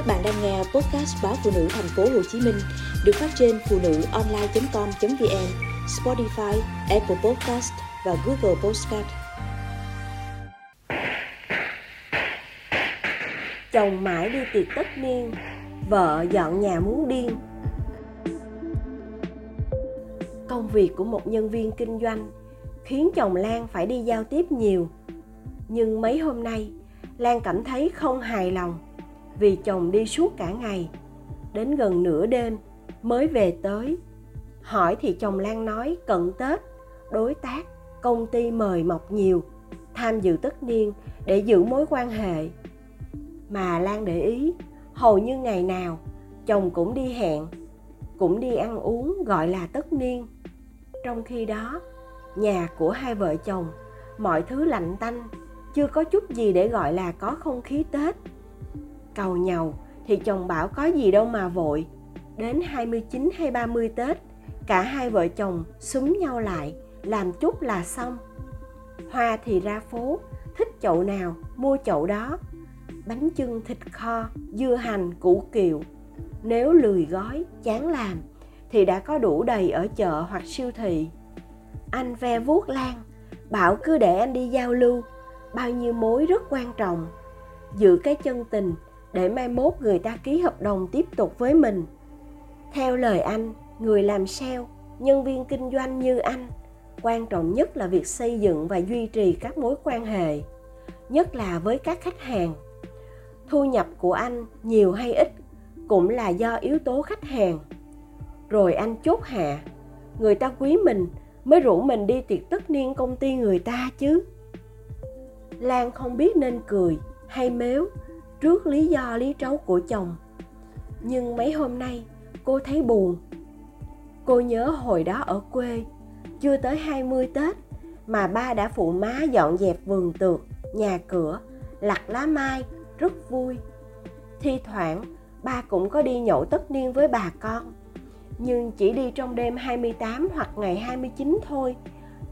Các bạn đang nghe podcast báo phụ nữ thành phố Hồ Chí Minh được phát trên phụ nữ online.com.vn, Spotify, Apple Podcast và Google Podcast. Chồng mãi đi tiệc tất niên, vợ dọn nhà muốn điên. Công việc của một nhân viên kinh doanh khiến chồng Lan phải đi giao tiếp nhiều. Nhưng mấy hôm nay, Lan cảm thấy không hài lòng vì chồng đi suốt cả ngày. Đến gần nửa đêm, mới về tới. Hỏi thì chồng lan nói cận tết, đối tác, công ty mời mọc nhiều, tham dự tất niên để giữ mối quan hệ. Mà lan để ý, hầu như ngày nào, chồng cũng đi hẹn, cũng đi ăn uống gọi là tất niên. Trong khi đó, nhà của hai vợ chồng, mọi thứ lạnh tanh, chưa có chút gì để gọi là có không khí tết cầu nhau thì chồng bảo có gì đâu mà vội. Đến 29 hay 30 Tết, cả hai vợ chồng súng nhau lại, làm chút là xong. Hoa thì ra phố, thích chậu nào, mua chậu đó. Bánh chưng thịt kho, dưa hành, củ kiệu. Nếu lười gói, chán làm, thì đã có đủ đầy ở chợ hoặc siêu thị. Anh ve vuốt lan, bảo cứ để anh đi giao lưu, bao nhiêu mối rất quan trọng. Giữ cái chân tình, để mai mốt người ta ký hợp đồng tiếp tục với mình. Theo lời anh, người làm sale, nhân viên kinh doanh như anh, quan trọng nhất là việc xây dựng và duy trì các mối quan hệ, nhất là với các khách hàng. Thu nhập của anh nhiều hay ít cũng là do yếu tố khách hàng. Rồi anh chốt hạ, người ta quý mình mới rủ mình đi tiệc tất niên công ty người ta chứ. Lan không biết nên cười hay mếu trước lý do lý trấu của chồng. Nhưng mấy hôm nay cô thấy buồn. Cô nhớ hồi đó ở quê chưa tới 20 Tết mà ba đã phụ má dọn dẹp vườn tược, nhà cửa, lặt lá mai, rất vui. Thi thoảng, ba cũng có đi nhậu tất niên với bà con, nhưng chỉ đi trong đêm 28 hoặc ngày 29 thôi,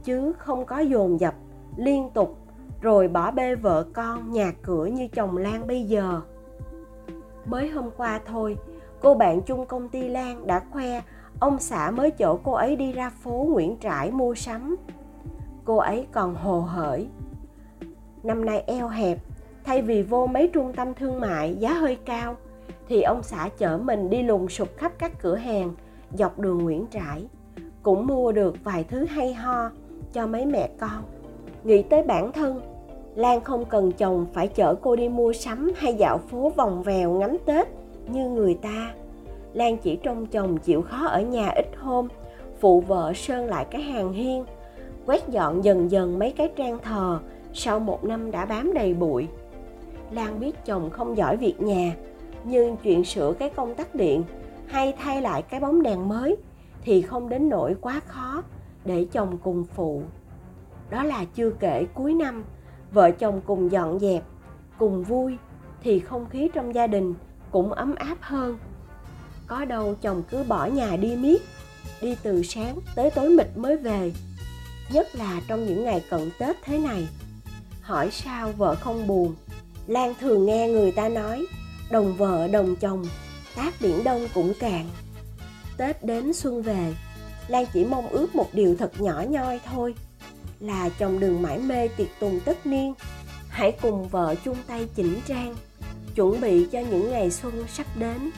chứ không có dồn dập, liên tục rồi bỏ bê vợ con, nhà cửa như chồng lan bây giờ. Mới hôm qua thôi, cô bạn chung công ty lan đã khoe ông xã mới chở cô ấy đi ra phố nguyễn trãi mua sắm. Cô ấy còn hồ hởi. Năm nay eo hẹp, thay vì vô mấy trung tâm thương mại giá hơi cao, thì ông xã chở mình đi lùng sụp khắp các cửa hàng dọc đường nguyễn trãi, cũng mua được vài thứ hay ho cho mấy mẹ con nghĩ tới bản thân. Lan không cần chồng phải chở cô đi mua sắm hay dạo phố vòng vèo ngắm tết như người ta. Lan chỉ trông chồng chịu khó ở nhà ít hôm, phụ vợ sơn lại cái hàng hiên, quét dọn dần dần mấy cái trang thờ, sau một năm đã bám đầy bụi. Lan biết chồng không giỏi việc nhà, nhưng chuyện sửa cái công tắc điện hay thay lại cái bóng đèn mới thì không đến nỗi quá khó để chồng cùng phụ đó là chưa kể cuối năm, vợ chồng cùng dọn dẹp, cùng vui, thì không khí trong gia đình cũng ấm áp hơn. Có đâu chồng cứ bỏ nhà đi miết, đi từ sáng tới tối mịt mới về, nhất là trong những ngày cận tết thế này. Hỏi sao vợ không buồn, lan thường nghe người ta nói, đồng vợ đồng chồng tác biển đông cũng cạn tết đến xuân về, lan chỉ mong ước một điều thật nhỏ nhoi thôi là chồng đừng mãi mê tiệc tùng tất niên. Hãy cùng vợ chung tay chỉnh trang, chuẩn bị cho những ngày xuân sắp đến.